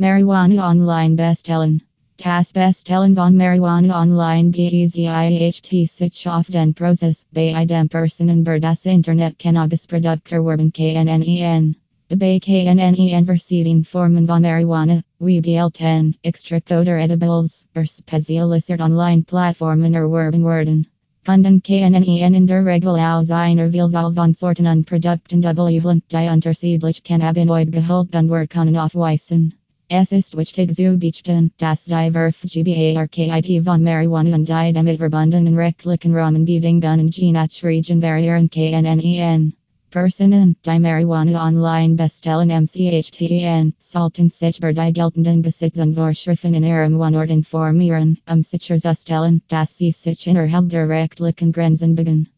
Marihuana online bestellen. Das bestellen von Marihuana online BEZIHT sich auf den Prozess bei dem Personen über das Internet Cannabisprodukte erwerben KNNEN. Dabei KNNEN verschiedene Formen von Marihuana, wie BL10, Extract oder Edibles, per spezialisiert online Plattformen erwerben werden. Kunden KNNEN in der Regel aus einer Vielzahl von Sorten und Produkten double die unterschiedlich Cannabinoid gehalten werden aufweisen. Es ist wichtig zu beachten, dass die Verfügbarkeit von Marihuana und die damit verbundenen rechtlichen je nach Region variieren KNNEN. Personen, die Marihuana online bestellen MCHTEN, sollten sich über die geltenden Besitzungsvorschriften in ihrem Wohnort informieren, um sicherzustellen, dass sie sich innerhalb der rechtlichen Grenzen bewegen.